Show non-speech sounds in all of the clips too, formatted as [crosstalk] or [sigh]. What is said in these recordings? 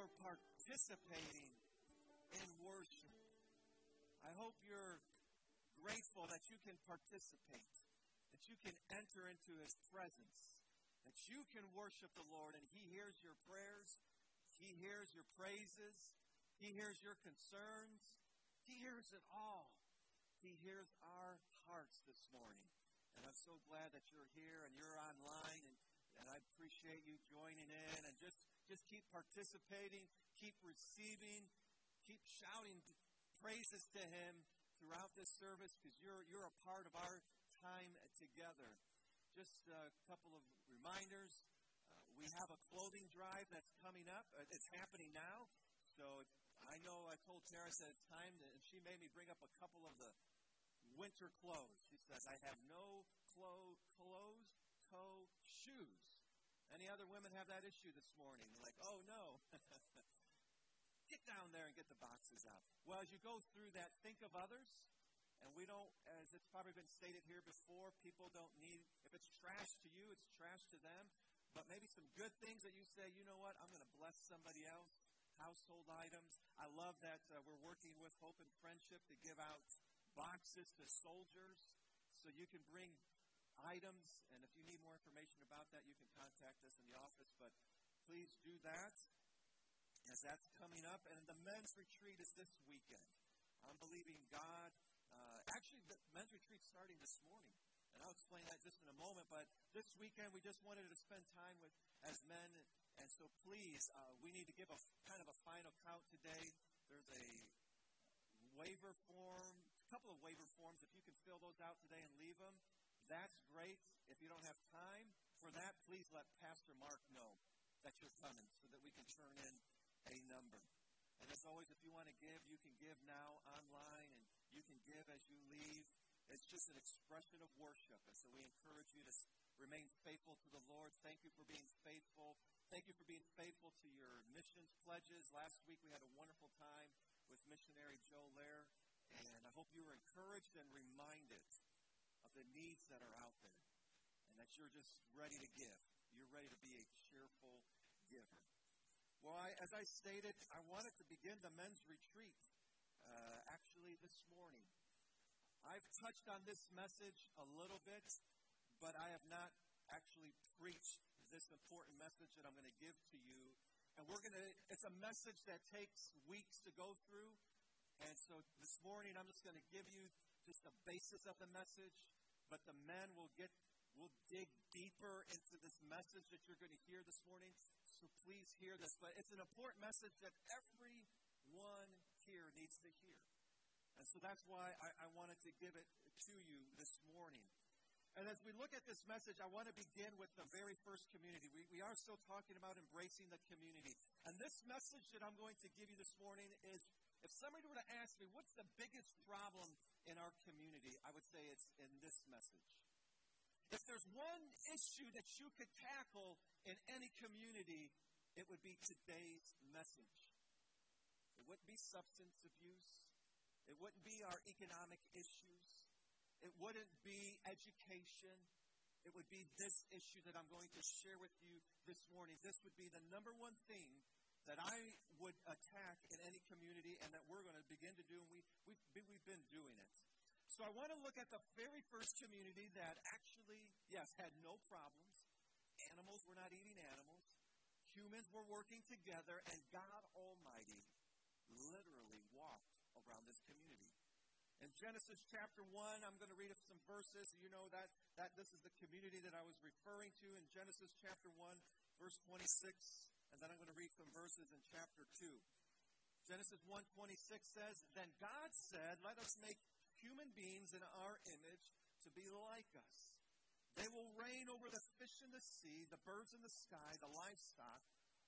for participating in worship. I hope you're grateful that you can participate, that you can enter into His presence, that you can worship the Lord and He hears your prayers, He hears your praises, He hears your concerns, He hears it all. He hears our hearts this morning. And I'm so glad that you're here and you're online and, and I appreciate you joining in and just, just keep participating, keep receiving, keep shouting praises to him throughout this service because you're, you're a part of our time together. Just a couple of reminders. Uh, we have a clothing drive that's coming up. Uh, it's happening now. So I know I told Tara that it's time, to, and she made me bring up a couple of the winter clothes. She says, I have no clo- clothes, toe, shoes. Any other women have that issue this morning? Like, oh no. [laughs] get down there and get the boxes out. Well, as you go through that, think of others. And we don't, as it's probably been stated here before, people don't need, if it's trash to you, it's trash to them. But maybe some good things that you say, you know what, I'm going to bless somebody else. Household items. I love that uh, we're working with Hope and Friendship to give out boxes to soldiers so you can bring items. And if you need more information about that, you can contact us in the office. But please do that as that's coming up. And the men's retreat is this weekend. I'm believing God. Uh, actually, the men's retreat starting this morning. And I'll explain that just in a moment. But this weekend, we just wanted to spend time with as men. And so please, uh, we need to give a kind of a final count today. There's a waiver form, a couple of waiver forms. If you can fill those out today and leave them, that's great. If you don't have time for that, please let Pastor Mark know that you're coming so that we can turn in a number. And as always, if you want to give, you can give now online and you can give as you leave. It's just an expression of worship. And so we encourage you to remain faithful to the Lord. Thank you for being faithful. Thank you for being faithful to your missions pledges. Last week we had a wonderful time with missionary Joe Lair. And I hope you were encouraged and reminded the needs that are out there and that you're just ready to give. You're ready to be a cheerful giver. Well, I, as I stated, I wanted to begin the men's retreat uh, actually this morning. I've touched on this message a little bit, but I have not actually preached this important message that I'm going to give to you. And we're going to, it's a message that takes weeks to go through. And so this morning, I'm just going to give you just the basis of the message, but the men will get, will dig deeper into this message that you're going to hear this morning so please hear this. But it's an important message that everyone here needs to hear. And so that's why I, I wanted to give it to you this morning. And as we look at this message, I want to begin with the very first community. We, we are still talking about embracing the community. And this message that I'm going to give you this morning is if somebody were to ask me, what's the biggest problem in our community? I would say it's in this message. If there's one issue that you could tackle in any community, it would be today's message. It wouldn't be substance abuse. It wouldn't be our economic issues. It wouldn't be education. It would be this issue that I'm going to share with you this morning. This would be the number one thing that I would attack in any community and that we're going to begin to do, and we, we've, we've been doing it. So I want to look at the very first community that actually, yes, had no problems. Animals were not eating animals. Humans were working together, and God Almighty literally walked around this community. In Genesis chapter 1, I'm going to read some verses. You know that, that this is the community that I was referring to in Genesis chapter 1, verse 26, and then I'm going to read some verses in chapter 2. Genesis 1:26 says, "Then God said, let us make human beings in our image to be like us. They will reign over the fish in the sea, the birds in the sky, the livestock,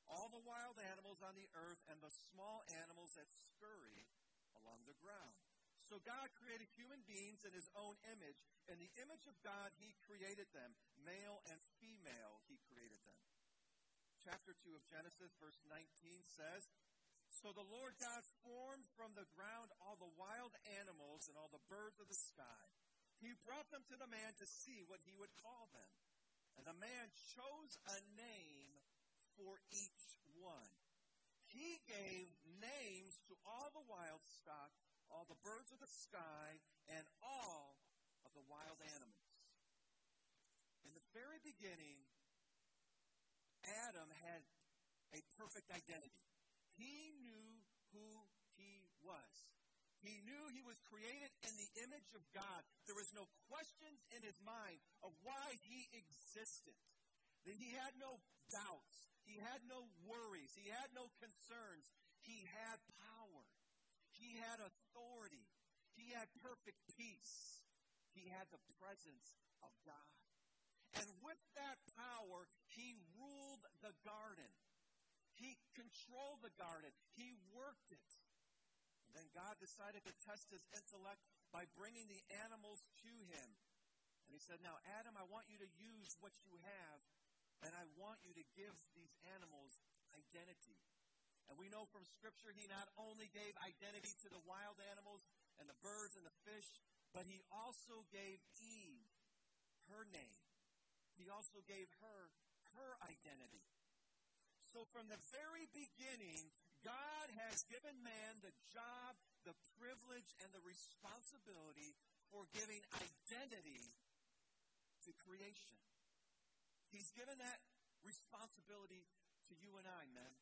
all the wild animals on the earth, and the small animals that scurry along the ground. So God created human beings in his own image. In the image of God, he created them. Male and female, he created. Chapter 2 of Genesis, verse 19 says, so the Lord God formed from the ground all the wild animals and all the birds of the sky. He brought them to the man to see what he would call them. And the man chose a name for each one. He gave names to all the wild stock, all the birds of the sky, and all of the wild animals. In the very beginning, Adam had a perfect identity. He knew who he was. He knew he was created in the image of God. There was no questions in his mind of why he existed. He had no doubts. He had no worries. He had no concerns. He had power. He had authority. He had perfect peace. He had the presence of God. And that power, he ruled the garden. He controlled the garden. He worked it. Then God decided to test his intellect by bringing the animals to him. And he said, Now, Adam, I want you to use what you have, and I want you to give these animals identity. And we know from Scripture he not only gave identity to the wild animals and the birds and the fish, but he also gave Eve her name. He also gave her her identity. So from the very beginning, God has given man the job, the privilege, and the responsibility for giving identity to creation. He's given that responsibility to you and I, men.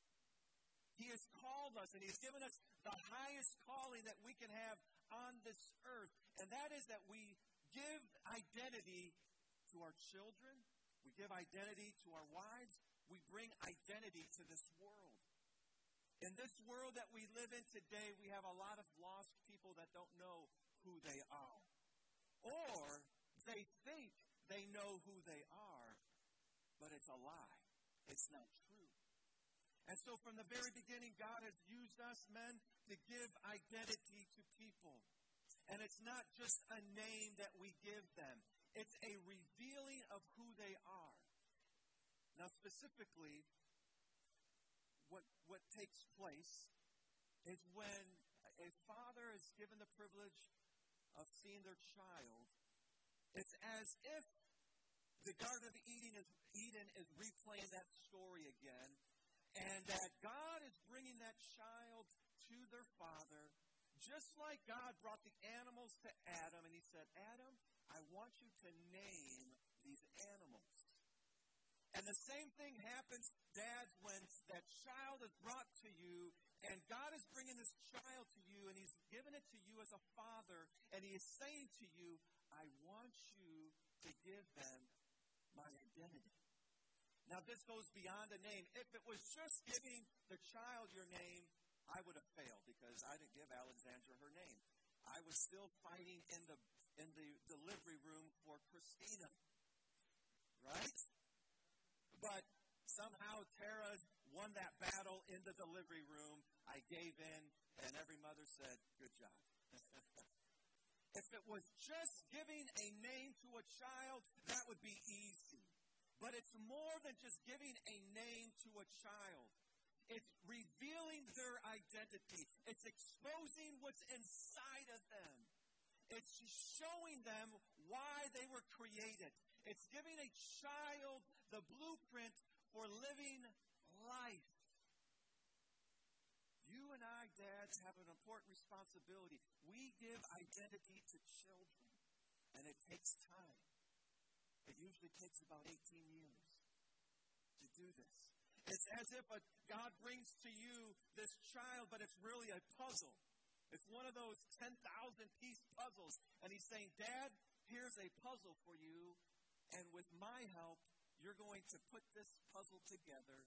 He has called us and He's given us the highest calling that we can have on this earth, and that is that we give identity to our children, give identity to our wives, we bring identity to this world. In this world that we live in today, we have a lot of lost people that don't know who they are. Or they think they know who they are, but it's a lie. It's not true. And so from the very beginning, God has used us men to give identity to people. And it's not just a name that we give them, it's a revealing of who they are. Now, specifically, what, what takes place is when a father is given the privilege of seeing their child, it's as if the Garden of Eden is, Eden is replaying that story again, and that God is bringing that child to their father, just like God brought the animals to Adam, and he said, Adam, I want you to name these animals. And the same thing happens, dads, when that child is brought to you, and God is bringing this child to you, and He's given it to you as a father, and He is saying to you, I want you to give them my identity. Now, this goes beyond a name. If it was just giving the child your name, I would have failed because I didn't give Alexandra her name. I was still fighting in the in the delivery room for Christina. Right? But somehow Tara won that battle in the delivery room. I gave in, and every mother said, Good job. [laughs] if it was just giving a name to a child, that would be easy. But it's more than just giving a name to a child. It's revealing their identity. It's exposing what's inside of them. It's showing them why they were created. It's giving a child the blueprint for living life. You and I, dads, have an important responsibility. We give identity to children, and it takes time. It usually takes about 18 years to do this. It's as if a, God brings to you this child, but it's really a puzzle. It's one of those 10,000 piece puzzles. And he's saying, Dad, here's a puzzle for you. And with my help, you're going to put this puzzle together,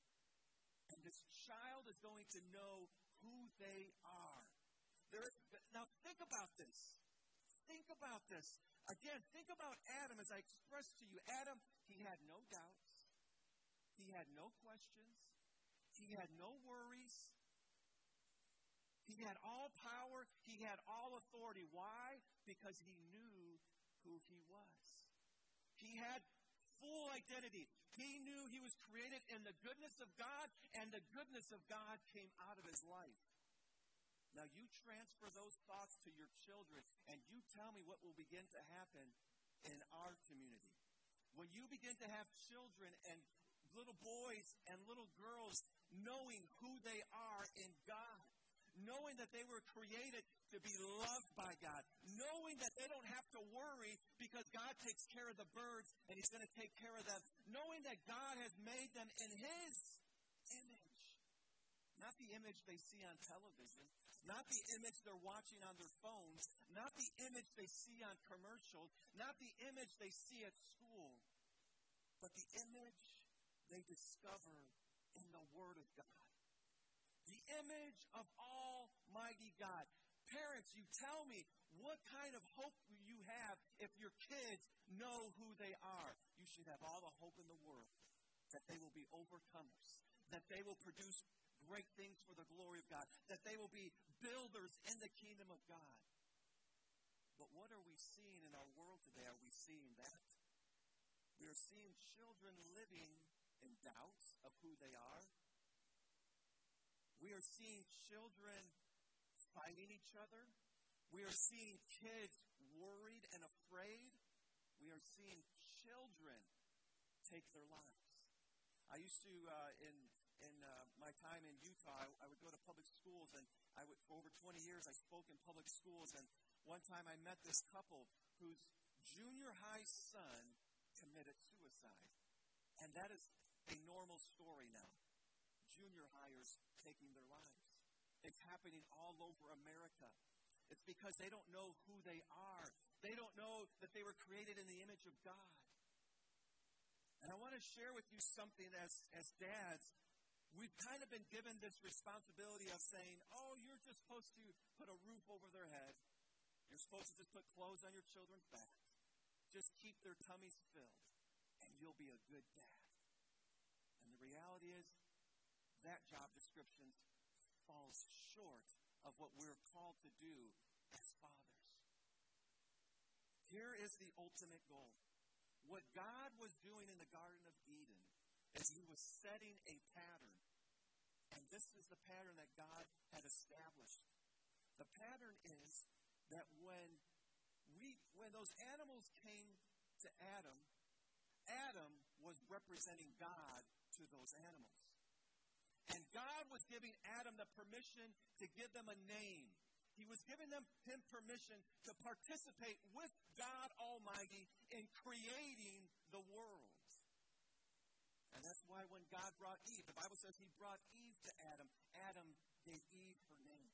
and this child is going to know who they are. There is, now, think about this. Think about this. Again, think about Adam as I expressed to you. Adam, he had no doubts, he had no questions, he had no worries. He had all power. He had all authority. Why? Because he knew who he was. He had full identity. He knew he was created in the goodness of God, and the goodness of God came out of his life. Now, you transfer those thoughts to your children, and you tell me what will begin to happen in our community. When you begin to have children and little boys and little girls knowing who they are in God, knowing that they were created to be loved by God, knowing that they don't have to worry because God takes care of the birds and He's going to take care of them, knowing that God has made them in His image. Not the image they see on television, not the image they're watching on their phones, not the image they see on commercials, not the image they see at school, but the image they discover in the Word of God the image of Almighty God. Parents, you tell me what kind of hope you have if your kids know who they are. You should have all the hope in the world that they will be overcomers, that they will produce great things for the glory of God, that they will be builders in the kingdom of God. But what are we seeing in our world today? Are we seeing that? We are seeing children living in doubts of who they are. We are seeing children fighting each other. We are seeing kids worried and afraid. We are seeing children take their lives. I used to, uh, in in uh, my time in Utah, I, I, would go to public schools, and I would for over 20 years I spoke in public schools. And one time I met this couple whose junior high son committed suicide, and that is a normal story now junior highers taking their lives. It's happening all over America. It's because they don't know who they are. They don't know that they were created in the image of God. And I want to share with you something as, as dads. We've kind of been given this responsibility of saying, oh, you're just supposed to put a roof over their head. You're supposed to just put clothes on your children's backs. Just keep their tummies filled, and you'll be a good dad. And the reality is, that job description falls short of what we're called to do as fathers. Here is the ultimate goal. What God was doing in the Garden of Eden is He was setting a pattern. And this is the pattern that God had established. The pattern is that when we when those animals came to Adam, Adam was representing God to those animals. God was giving Adam the permission to give them a name. He was giving them him permission to participate with God Almighty in creating the world. And that's why when God brought Eve, the Bible says he brought Eve to Adam. Adam gave Eve her name.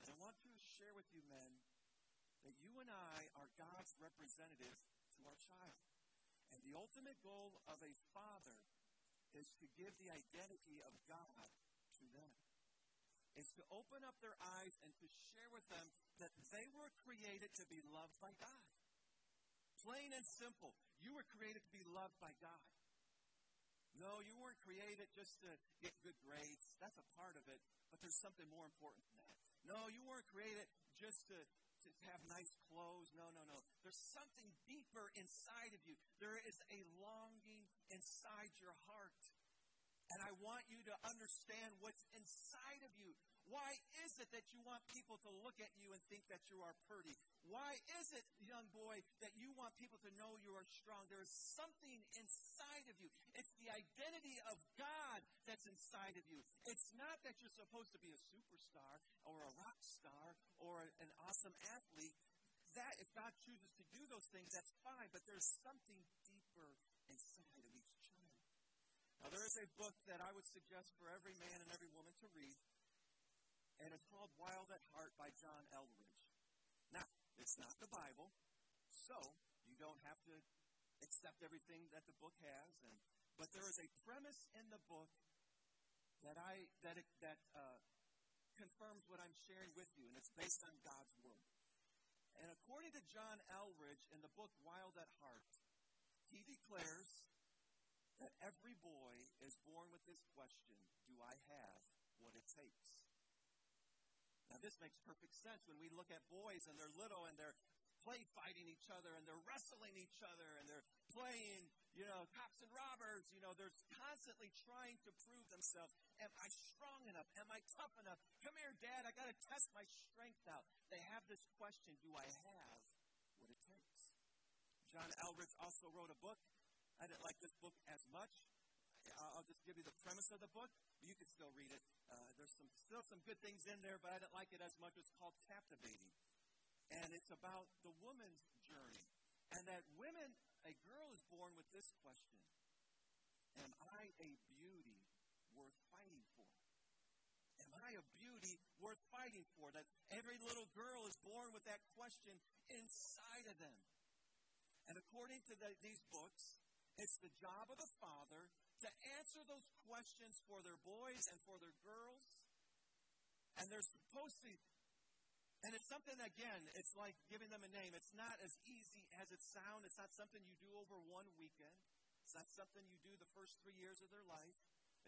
And I want to share with you, men, that you and I are God's representative to our child. And the ultimate goal of a father is to give the identity of God to them. Is to open up their eyes and to share with them that they were created to be loved by God. Plain and simple. You were created to be loved by God. No, you weren't created just to get good grades. That's a part of it, but there's something more important than that. No, you weren't created just to, to have nice clothes. No, no, no. There's something deeper inside of you. There is a longing inside your heart. And I want you to understand what's inside of you. Why is it that you want people to look at you and think that you are pretty? Why is it, young boy, that you want people to know you are strong? There is something inside of you. It's the identity of God that's inside of you. It's not that you're supposed to be a superstar or a rock star or an awesome athlete. That, if God chooses to do those things, that's fine, but there's something deeper inside. Now, there is a book that I would suggest for every man and every woman to read, and it's called Wild at Heart by John Eldredge. Now, it's not the Bible, so you don't have to accept everything that the book has, and, but there is a premise in the book that I that it, that uh, confirms what I'm sharing with you, and it's based on God's word. And according to John Eldredge in the book Wild at Heart, he declares that every boy is born with this question Do I have what it takes? Now, this makes perfect sense when we look at boys and they're little and they're play fighting each other and they're wrestling each other and they're playing, you know, cops and robbers. You know, they're constantly trying to prove themselves. Am I strong enough? Am I tough enough? Come here, Dad. I got to test my strength out. They have this question Do I have what it takes? John Eldredge also wrote a book I didn't like this book as much. I'll just give you the premise of the book. You can still read it. Uh, there's some still some good things in there, but I didn't like it as much. It's called Captivating. And it's about the woman's journey. And that women, a girl is born with this question Am I a beauty worth fighting for? Am I a beauty worth fighting for? That every little girl is born with that question inside of them. And according to the, these books, it's the job of the father to answer those questions for their boys and for their girls. And they're supposed to, and it's something, again, it's like giving them a name. It's not as easy as it sounds. It's not something you do over one weekend. It's not something you do the first three years of their life.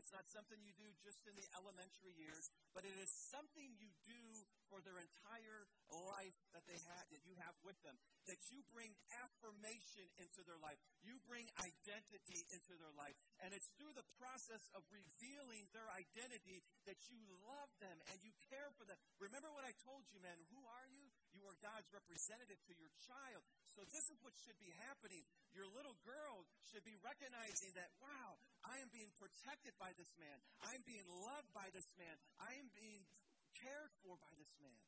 It's not something you do just in the elementary years, but it is something you do for their entire life that they have that you have with them. That you bring affirmation into their life. You bring identity into their life. And it's through the process of revealing their identity that you love them and you care for them. Remember what I told you, man. Who are you? You are God's representative to your child. So this is what should be happening. Your little girl should be recognizing that, wow, I am being protected by this man. I'm being loved by this man. I am being cared for by this man.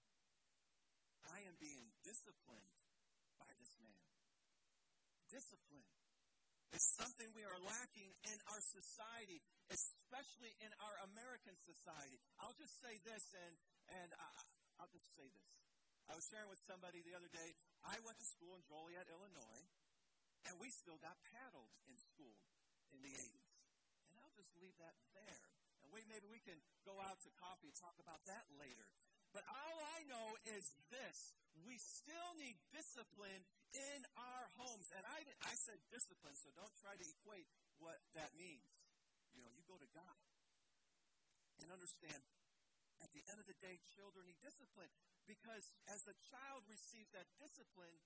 I am being disciplined by this man. Discipline is something we are lacking in our society, especially in our American society. I'll just say this, and, and I, I'll just say this. I was sharing with somebody the other day. I went to school in Joliet, Illinois, and we still got paddled in school in the 80s. And I'll just leave that there. We, maybe we can go out to coffee and talk about that later. But all I know is this we still need discipline in our homes. And I, I said discipline, so don't try to equate what that means. You know, you go to God and understand at the end of the day, children need discipline. Because as the child receives that discipline,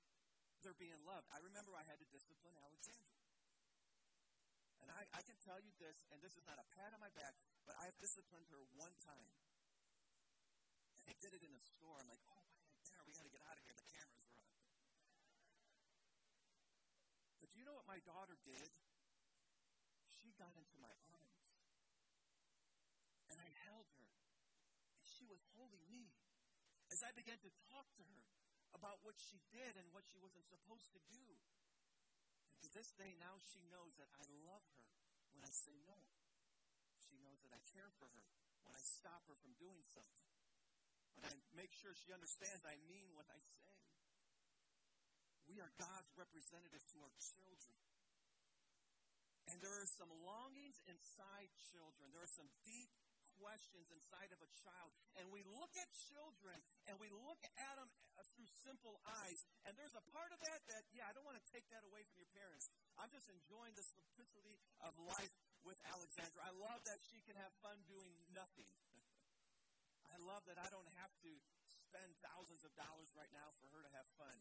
they're being loved. I remember I had to discipline Alexandra. And I, I can tell you this, and this is not a pat on my back, but I have disciplined her one time. And I did it in a store. I'm like, oh, my dinner, we got to get out of here. The camera's running. But do you know what my daughter did? She got into my arms. And I held her. And she was holding me as I began to talk to her about what she did and what she wasn't supposed to do. And to this day, now she knows that I love her when I say no. She knows that I care for her when I stop her from doing something. When I make sure she understands I mean what I say. We are God's representative to our children. And there are some longings inside children. There are some deep questions inside of a child. And we look at children and we look at them uh, through simple eyes. And there's a part of that that, yeah, I don't want to take that away from your parents. I'm just enjoying the simplicity of life with Alexandra. I love that she can have fun doing nothing. [laughs] I love that I don't have to spend thousands of dollars right now for her to have fun.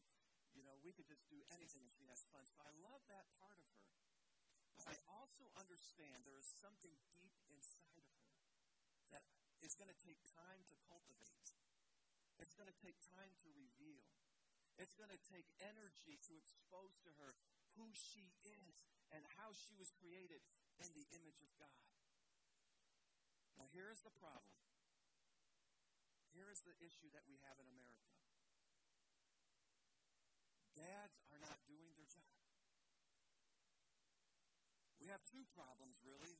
You know, we could just do anything if she has fun. So I love that part of her. But I also understand there is something deep inside of her it's going to take time to cultivate. It's going to take time to reveal. It's going to take energy to expose to her who she is and how she was created in the image of God. Now, here is the problem. Here is the issue that we have in America. Dads are not doing their job. We have two problems, really.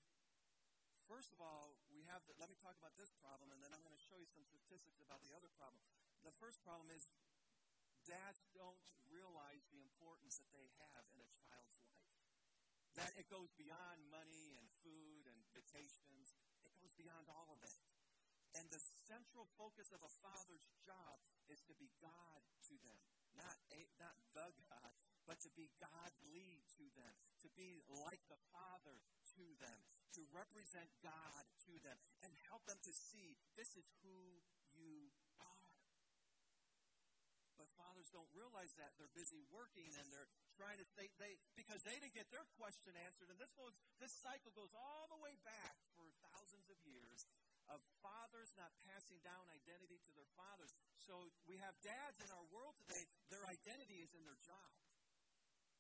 First of all, we have the, let me talk about this problem, and then I'm going to show you some statistics about the other problem. The first problem is dads don't realize the importance that they have in a child's life. That it goes beyond money and food and vacations, it goes beyond all of that. And the central focus of a father's job is to be God to them, not, a, not the God, but to be godly to them, to be like the Father to them, to represent God to them and help them to see this is who you are. But fathers don't realize that. They're busy working and they're trying to they, they because they didn't get their question answered. And this goes this cycle goes all the way back for thousands of years of fathers not passing down identity to their fathers. So we have dads in our world today, their identity is in their job.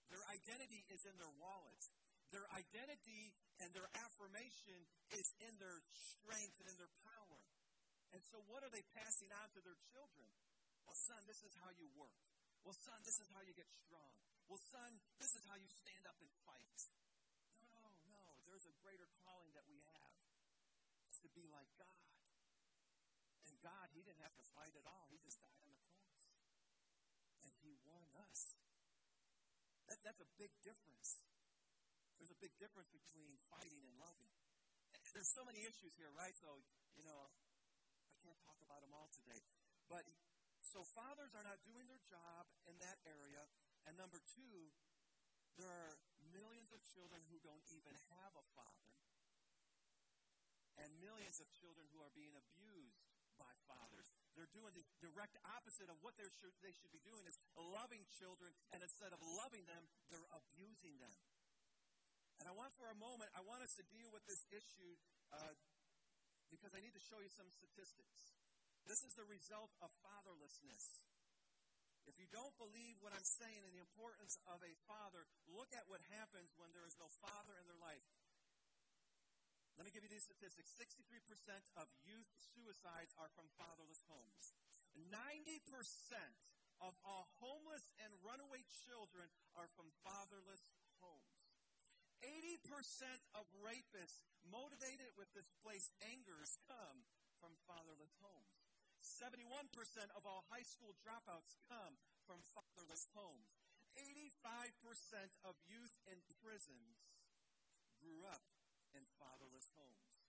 Their identity is in their wallets. Their identity and their affirmation is in their strength and in their power. And so, what are they passing on to their children? Well, son, this is how you work. Well, son, this is how you get strong. Well, son, this is how you stand up and fight. No, no, no. There's a greater calling that we have. It's to be like God. And God, He didn't have to fight at all. He just died on the cross. And He won us. That, that's a big difference. There's a big difference between fighting and loving. There's so many issues here, right? So, you know, I can't talk about them all today. But so fathers are not doing their job in that area. And number two, there are millions of children who don't even have a father, and millions of children who are being abused by fathers. They're doing the direct opposite of what they should, they should be doing is loving children, and instead of loving them, they're abusing them. And I want for a moment, I want us to deal with this issue uh, because I need to show you some statistics. This is the result of fatherlessness. If you don't believe what I'm saying and the importance of a father, look at what happens when there is no father in their life. Let me give you these statistics 63% of youth suicides are from fatherless homes. 90% of all homeless and runaway children are from fatherless homes. 80% of rapists motivated with displaced angers come from fatherless homes. 71% of all high school dropouts come from fatherless homes. 85% of youth in prisons grew up in fatherless homes.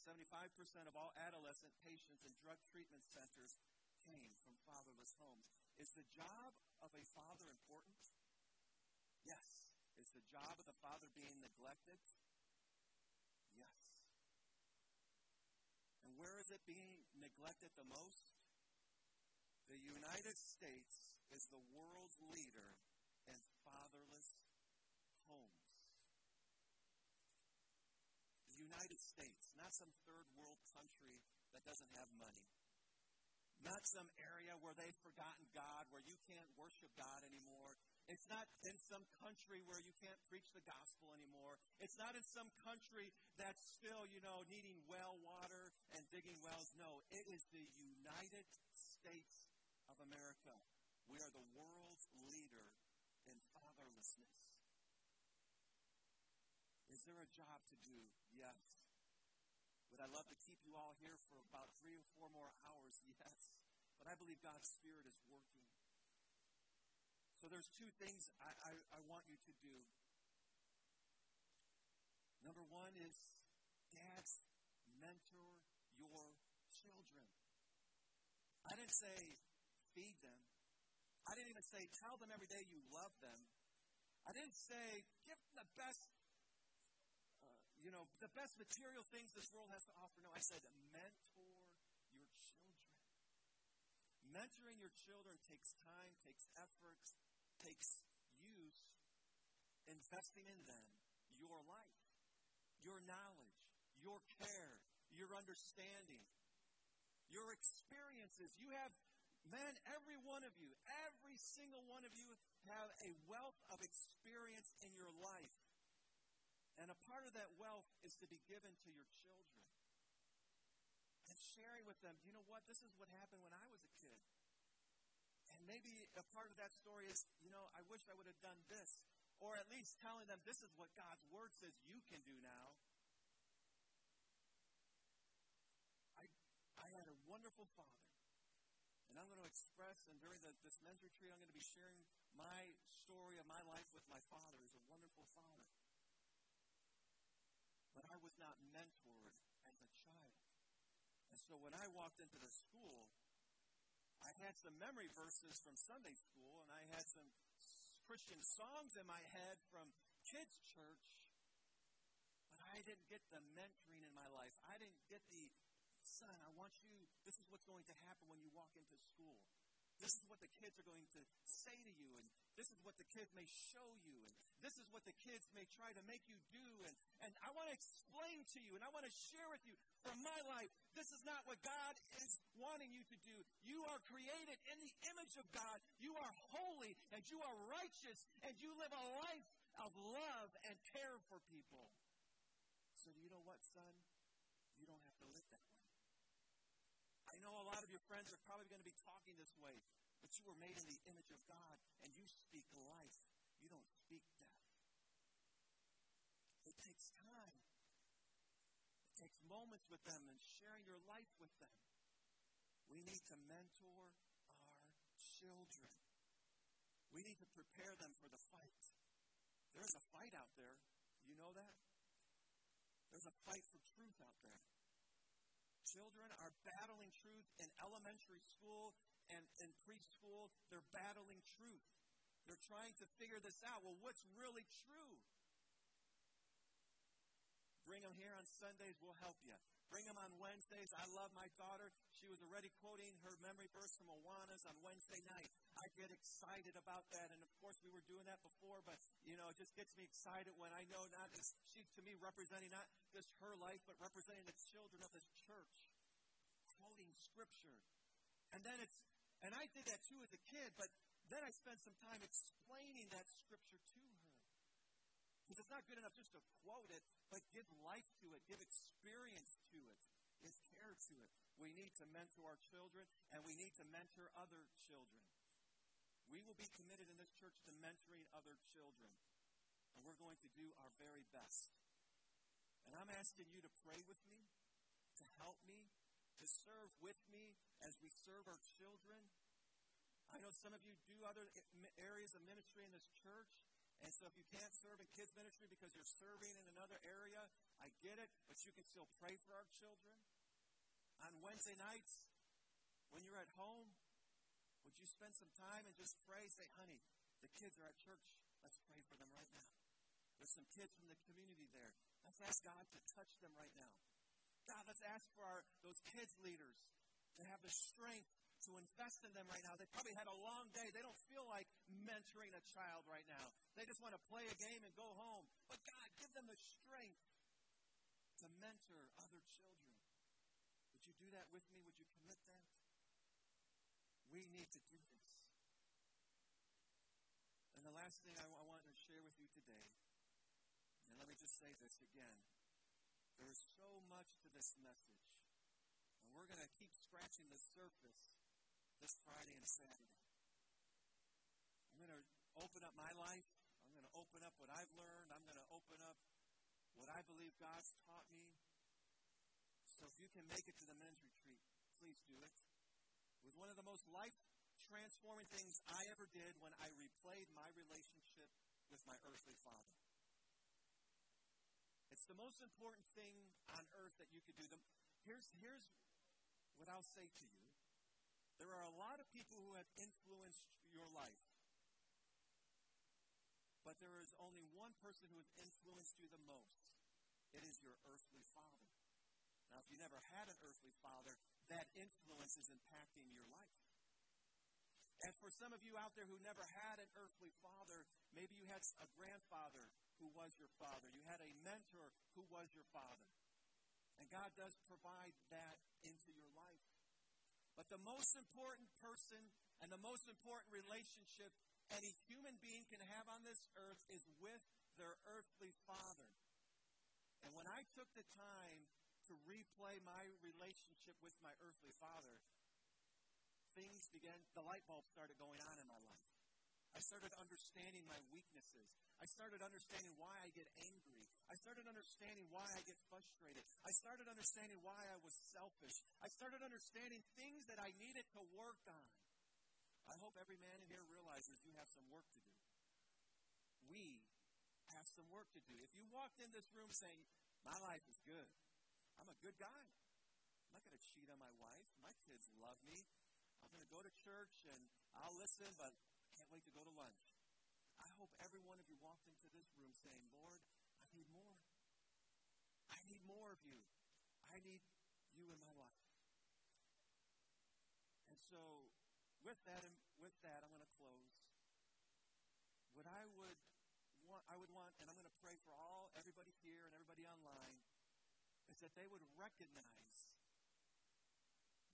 75% of all adolescent patients in drug treatment centers came from fatherless homes. Is the job of a father important? Yes. Is the job of the father being neglected? Where is it being neglected the most? The United States is the world's leader in fatherless homes. The United States, not some third world country that doesn't have money. Not some area where they've forgotten God, where you can't worship God anymore. It's not in some country where you can't preach the gospel anymore. It's not in some country that's still, you know, needing well water and digging wells. No, it is the United States of America. We are the world's leader in fatherlessness. Is there a job to do? Yes. Would I love to keep you all here for about three or four more hours? [laughs] Yes. But I believe God's Spirit is working. So there's two things I, I, I want you to do. Number one is dads, mentor your children. I didn't say feed them. I didn't even say tell them every day you love them. I didn't say give them the best, uh, you know, the best material things this world has to offer. No, I said mentor your children. Mentoring your children takes time, takes effort, takes use investing in them your life, your knowledge, your care, your understanding, your experiences. You have, man, every one of you, every single one of you have a wealth of experience in your life. And a part of that wealth is to be given to your children. And sharing with them, you know what? This is what happened when I was a kid maybe a part of that story is, you know, I wish I would have done this. Or at least telling them this is what God's word says you can do now. I, I had a wonderful father. And I'm going to express, and during the, this men's retreat, I'm going to be sharing my story of my life with my father. He's a wonderful father. But I was not mentored as a child. And so when I walked into the school, I had some memory verses from Sunday school, and I had some Christian songs in my head from kids' church, but I didn't get the mentoring in my life. I didn't get the, son, I want you, this is what's going to happen when you walk into school. This is what the kids are going to say to you, and this is what the kids may show you, and this is what the kids may try to make you do. And, and I want to explain to you, and I want to share with you from my life, this is not what God is wanting you to do. You are created in the image of God. You are holy, and you are righteous, and you live a life of love and care for people. So, do you know what, son? Have to live that way. your friends are probably going to be talking this way, but you were made in the image of God and you speak life. You don't speak death. It takes time. It takes moments with them and sharing your life with them. We need to mentor our children. We need to prepare them for the fight. There's a fight out there. You know that? There's a fight for truth out there. Children are battling truth in elementary school and in preschool. They're battling truth. They're trying to figure this out. Well, what's really true? Bring them here on Sundays, we'll help you. Bring them on Wednesdays. I love my daughter. She was already quoting her memory verse from Awanas on Wednesday night. I get excited about that. And of course, we were doing that before, but, you know, it just gets me excited when I know not just, she's to me representing not just her life, but representing the children of this church, quoting scripture. And then it's, and I did that too as a kid, but then I spent some time explaining that scripture to. Because it's not good enough just to quote it, but give life to it, give experience to it, give care to it. We need to mentor our children, and we need to mentor other children. We will be committed in this church to mentoring other children, and we're going to do our very best. And I'm asking you to pray with me, to help me, to serve with me as we serve our children. I know some of you do other areas of ministry in this church. And so if you can't serve in kids ministry because you're serving in another area, I get it, but you can still pray for our children. On Wednesday nights, when you're at home, would you spend some time and just pray? Say, honey, the kids are at church. Let's pray for them right now. There's some kids from the community there. Let's ask God to touch them right now. God, let's ask for our, those kids leaders to have the strength to invest in them right now. They probably had a long day. They don't feel like mentoring a child right now. They just want to play a game and go home. But God, give them the strength to mentor other children. Would you do that with me? Would you commit that? We need to do this. And the last thing I, want to share with you today, and let me just say this again. There is so much to this message. And we're going to keep scratching the surface this Friday and Saturday. I'm going to open up my life. I'm going to open up what I've learned. I'm going to open up what I believe God's taught me. So if you can make it to the men's retreat, please do it. It was one of the most life transforming things I ever did when I replayed my relationship with my earthly father. It's the most important thing on earth that you could do. Here's, here's what I'll say to you there are a lot of people who have influenced your life. But there is only one person who has influenced you the most. It is your earthly father. Now, if you never had an earthly father, that influence is impacting your life. And for some of you out there who never had an earthly father, maybe you had a grandfather who was your father. You had a mentor who was your father. And God does provide that into. But the most important person and the most important relationship any human being can have on this earth is with their earthly father. And when I took the time to replay my relationship with my earthly father, things began, the light bulb started going on in my life. I started understanding my weaknesses. I started understanding why I get angry. I started understanding why I get frustrated. I started understanding why I was selfish. I started understanding things that I needed to work on. I hope every man in here realizes you have some work to do. We have some work to do. If you walked in this room saying, My life is good, I'm a good guy. I'm not going to cheat on my wife. My kids love me. I'm going to go to church and I'll listen, but can't wait to go to lunch. I hope every one of you walked into this room saying, Lord, I need more. I need more of you. I need you in my life. And so, with that, um, with that, I'm going to close. What I would want, I would want, and I'm going to pray for all, everybody here and everybody online, is that they would recognize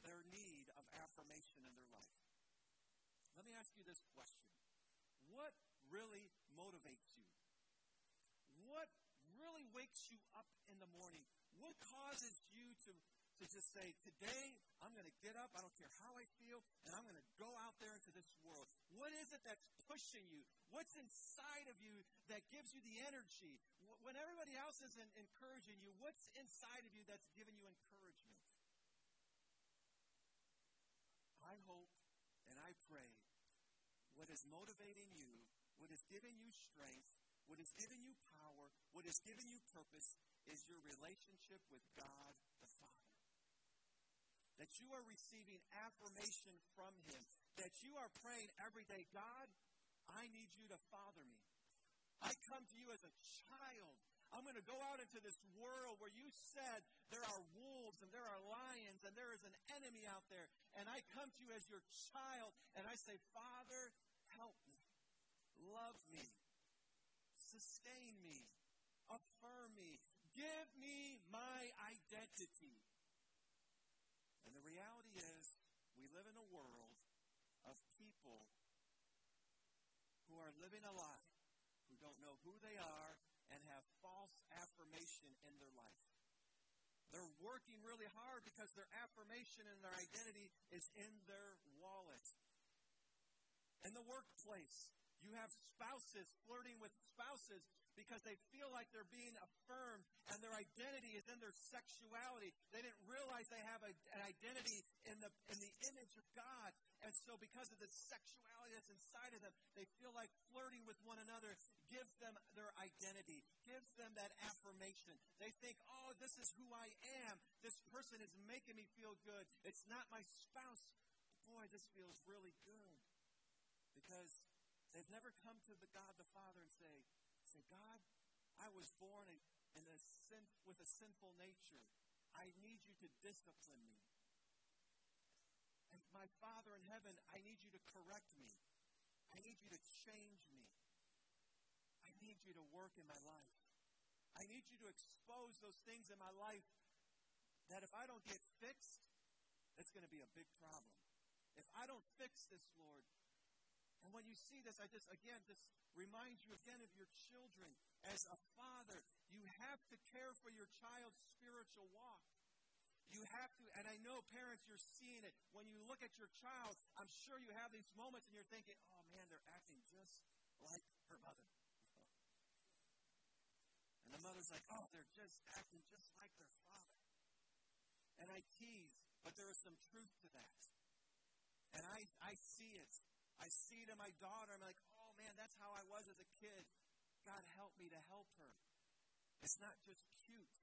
their need of affirmation in their life. Let me ask you this question What really motivates you? What really wakes you up in the morning? What causes you to, to just say, Today I'm going to get up. I don't care how I feel. And I'm going to go out there into this world. What is it that's pushing you? What's inside of you that gives you the energy? When everybody else isn't encouraging you, what's inside of you that's giving you encouragement? I hope what is motivating you, what is giving you strength, what is giving you power, what is giving you purpose is your relationship with God the Father. That you are receiving affirmation from Him. That you are praying every day, God, I need you to father me. I come to you as a child. I'm going to go out into this world where you said there are wolves and there are lions and there is an enemy out there. And I come to you as your child and I say, Father, love me, sustain me, affirm me, give me my identity. And the reality is, we live in a world of people who are living a lie, who don't know who they are, and have false affirmation in their life. They're working really hard because their affirmation and their identity is in their wallet. In the workplace, you have spouses flirting with spouses because they feel like they're being affirmed and their identity is in their sexuality. They didn't realize they have a, an identity in the, in the image of God. And so, because of the sexuality that's inside of them, they feel like flirting with one another gives them their identity, gives them that affirmation. They think, oh, this is who I am. This person is making me feel good. It's not my spouse. Boy, this feels really good. Because they've never come to the God the Father and say, say, God, I was born in a sin, with a sinful nature. I need you to discipline me. And my Father in heaven, I need you to correct me. I need you to change me. I need you to work in my life. I need you to expose those things in my life that if I don't get fixed, it's going to be a big problem. If I don't fix this, Lord, and when you see this, I just, again, just remind you again of your children. As a father, you have to care for your child's spiritual walk. You have to, and I know parents, you're seeing it. When you look at your child, I'm sure you have these moments and you're thinking, oh man, they're acting just like her mother. And the mother's like, oh, they're just acting just like their father. And I tease, but there is some truth to that. And I, I see it. I see in my daughter. I'm like, oh man, that's how I was as a kid. God help me to help her. It's not just cute,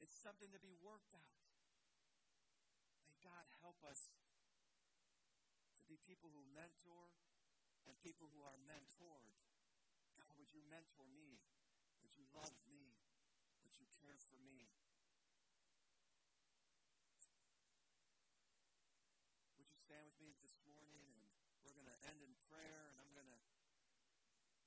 it's something to be worked out. May God help us to be people who mentor and people who are mentored. God, would you mentor me? Would you love me? Would you care for me? Would you stand with me this morning? And we're going to end in prayer, and I'm going to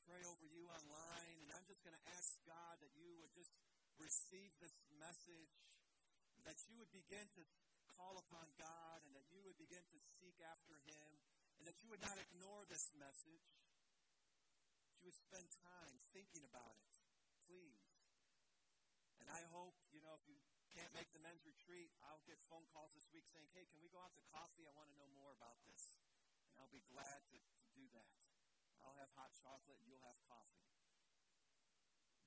pray over you online. And I'm just going to ask God that you would just receive this message, that you would begin to call upon God and that you would begin to seek after Him and that you would not ignore this message. That you would spend time thinking about it, please. And I hope, you know, if you can't make the men's retreat, I'll get phone calls this week saying, hey, can we go out to coffee? I want to know more about this. I'll be glad to, to do that. I'll have hot chocolate you'll have coffee.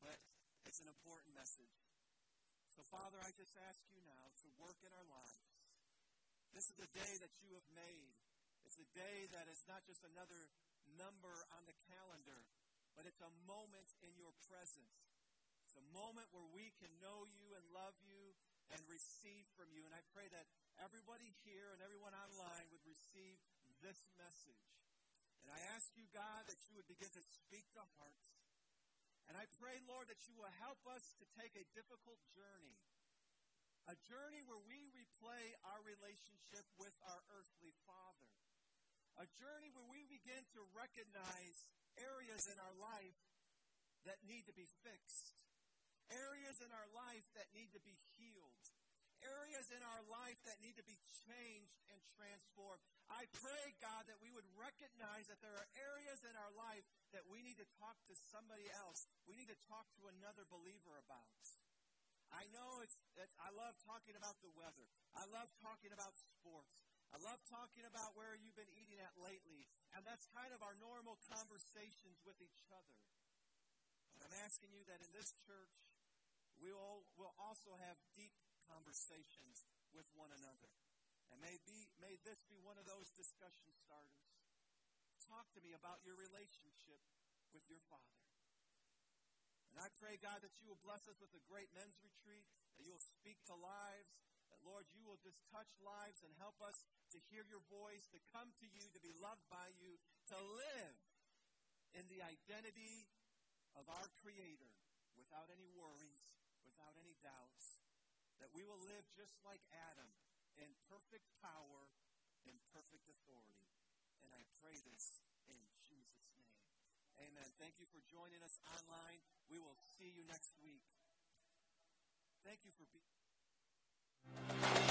But it's an important message. So, Father, I just ask you now to work in our lives. This is a day that you have made. It's a day that is not just another number on the calendar, but it's a moment in your presence. It's a moment where we can know you and love you and receive from you. And I pray that everybody here and everyone online would receive this message. And I ask you, God, that you would begin to speak to hearts. And I pray, Lord, that you will help us to take a difficult journey a journey where we replay our relationship with our earthly Father. A journey where we begin to recognize areas in our life that need to be fixed, areas in our life that need to be healed, areas in our life that need to be changed and transformed. I pray, God, that we would recognize that there are areas in our life that we need to talk to somebody else, we need to talk to another believer about. I know it's, it's, I love talking about the weather. I love talking about sports. I love talking about where you've been eating at lately. And that's kind of our normal conversations with each other. But I'm asking you that in this church, we will will also have deep conversations with one another. And may, be, may this be one of those discussion starters. Talk to me about your relationship with your Father. And I pray, God, that you will bless us with a great men's retreat, that you will speak to lives, that, Lord, you will just touch lives and help us to hear your voice, to come to you, to be loved by you, to live in the identity of our Creator without any worries, without any doubts, that we will live just like Adam in perfect power, and perfect authority. And I pray this in Jesus' name. Amen. Thank you for joining us online. We will see you next week. Thank you for being.